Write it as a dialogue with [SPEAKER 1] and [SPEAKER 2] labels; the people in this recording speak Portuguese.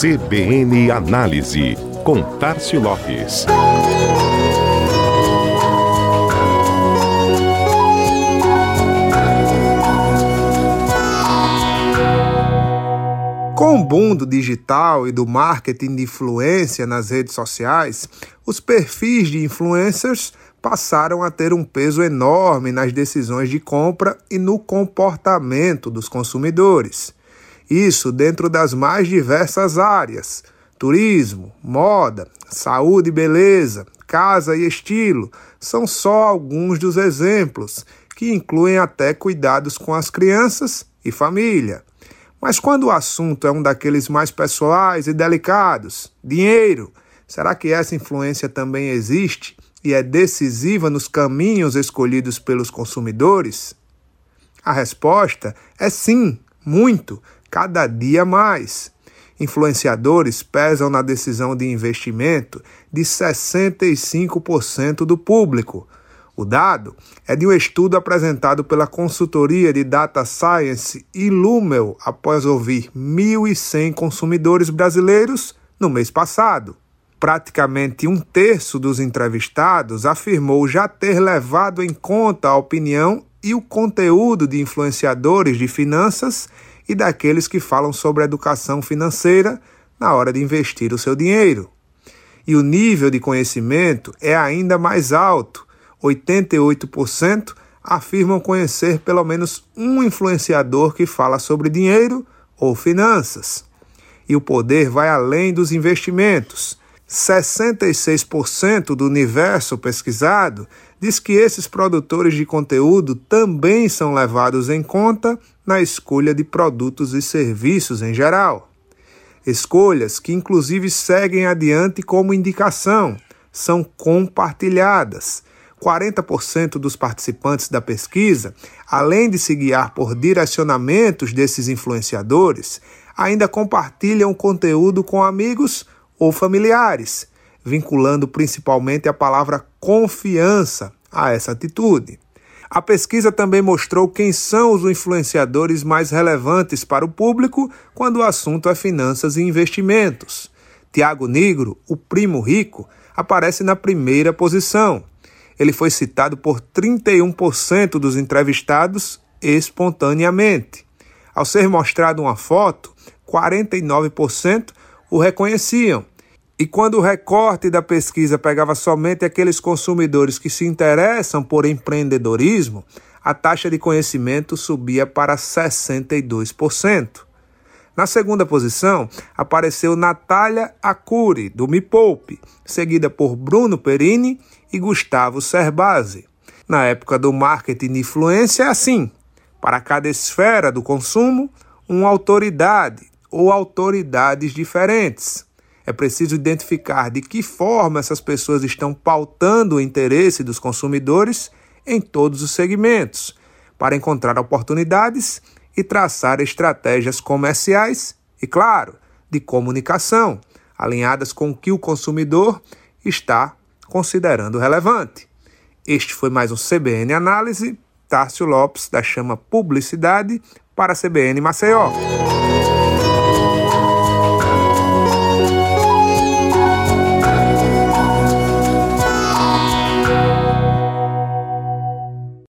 [SPEAKER 1] CBN Análise, com Tarcio Lopes.
[SPEAKER 2] Com o boom do digital e do marketing de influência nas redes sociais, os perfis de influencers passaram a ter um peso enorme nas decisões de compra e no comportamento dos consumidores. Isso dentro das mais diversas áreas: turismo, moda, saúde e beleza, casa e estilo, são só alguns dos exemplos, que incluem até cuidados com as crianças e família. Mas quando o assunto é um daqueles mais pessoais e delicados, dinheiro, será que essa influência também existe e é decisiva nos caminhos escolhidos pelos consumidores? A resposta é sim, muito, cada dia mais. Influenciadores pesam na decisão de investimento de 65% do público o dado é de um estudo apresentado pela consultoria de Data Science Illumel após ouvir 1.100 consumidores brasileiros no mês passado. Praticamente um terço dos entrevistados afirmou já ter levado em conta a opinião e o conteúdo de influenciadores de finanças e daqueles que falam sobre educação financeira na hora de investir o seu dinheiro. E o nível de conhecimento é ainda mais alto 88% afirmam conhecer pelo menos um influenciador que fala sobre dinheiro ou finanças. E o poder vai além dos investimentos. 66% do universo pesquisado diz que esses produtores de conteúdo também são levados em conta na escolha de produtos e serviços em geral. Escolhas que, inclusive, seguem adiante como indicação, são compartilhadas 40% dos participantes da pesquisa, além de se guiar por direcionamentos desses influenciadores, ainda compartilham conteúdo com amigos ou familiares, vinculando principalmente a palavra confiança a essa atitude. A pesquisa também mostrou quem são os influenciadores mais relevantes para o público quando o assunto é finanças e investimentos. Tiago Negro, o primo rico, aparece na primeira posição, ele foi citado por 31% dos entrevistados espontaneamente. Ao ser mostrado uma foto, 49% o reconheciam. E quando o recorte da pesquisa pegava somente aqueles consumidores que se interessam por empreendedorismo, a taxa de conhecimento subia para 62%. Na segunda posição, apareceu Natália Acuri, do Me Poupe, seguida por Bruno Perini e Gustavo Cerbasi. Na época do marketing de influência é assim: para cada esfera do consumo, uma autoridade ou autoridades diferentes. É preciso identificar de que forma essas pessoas estão pautando o interesse dos consumidores em todos os segmentos, para encontrar oportunidades e traçar estratégias comerciais e, claro, de comunicação, alinhadas com o que o consumidor está considerando relevante. Este foi mais um CBN Análise. Tárcio Lopes, da Chama Publicidade, para a CBN Maceió.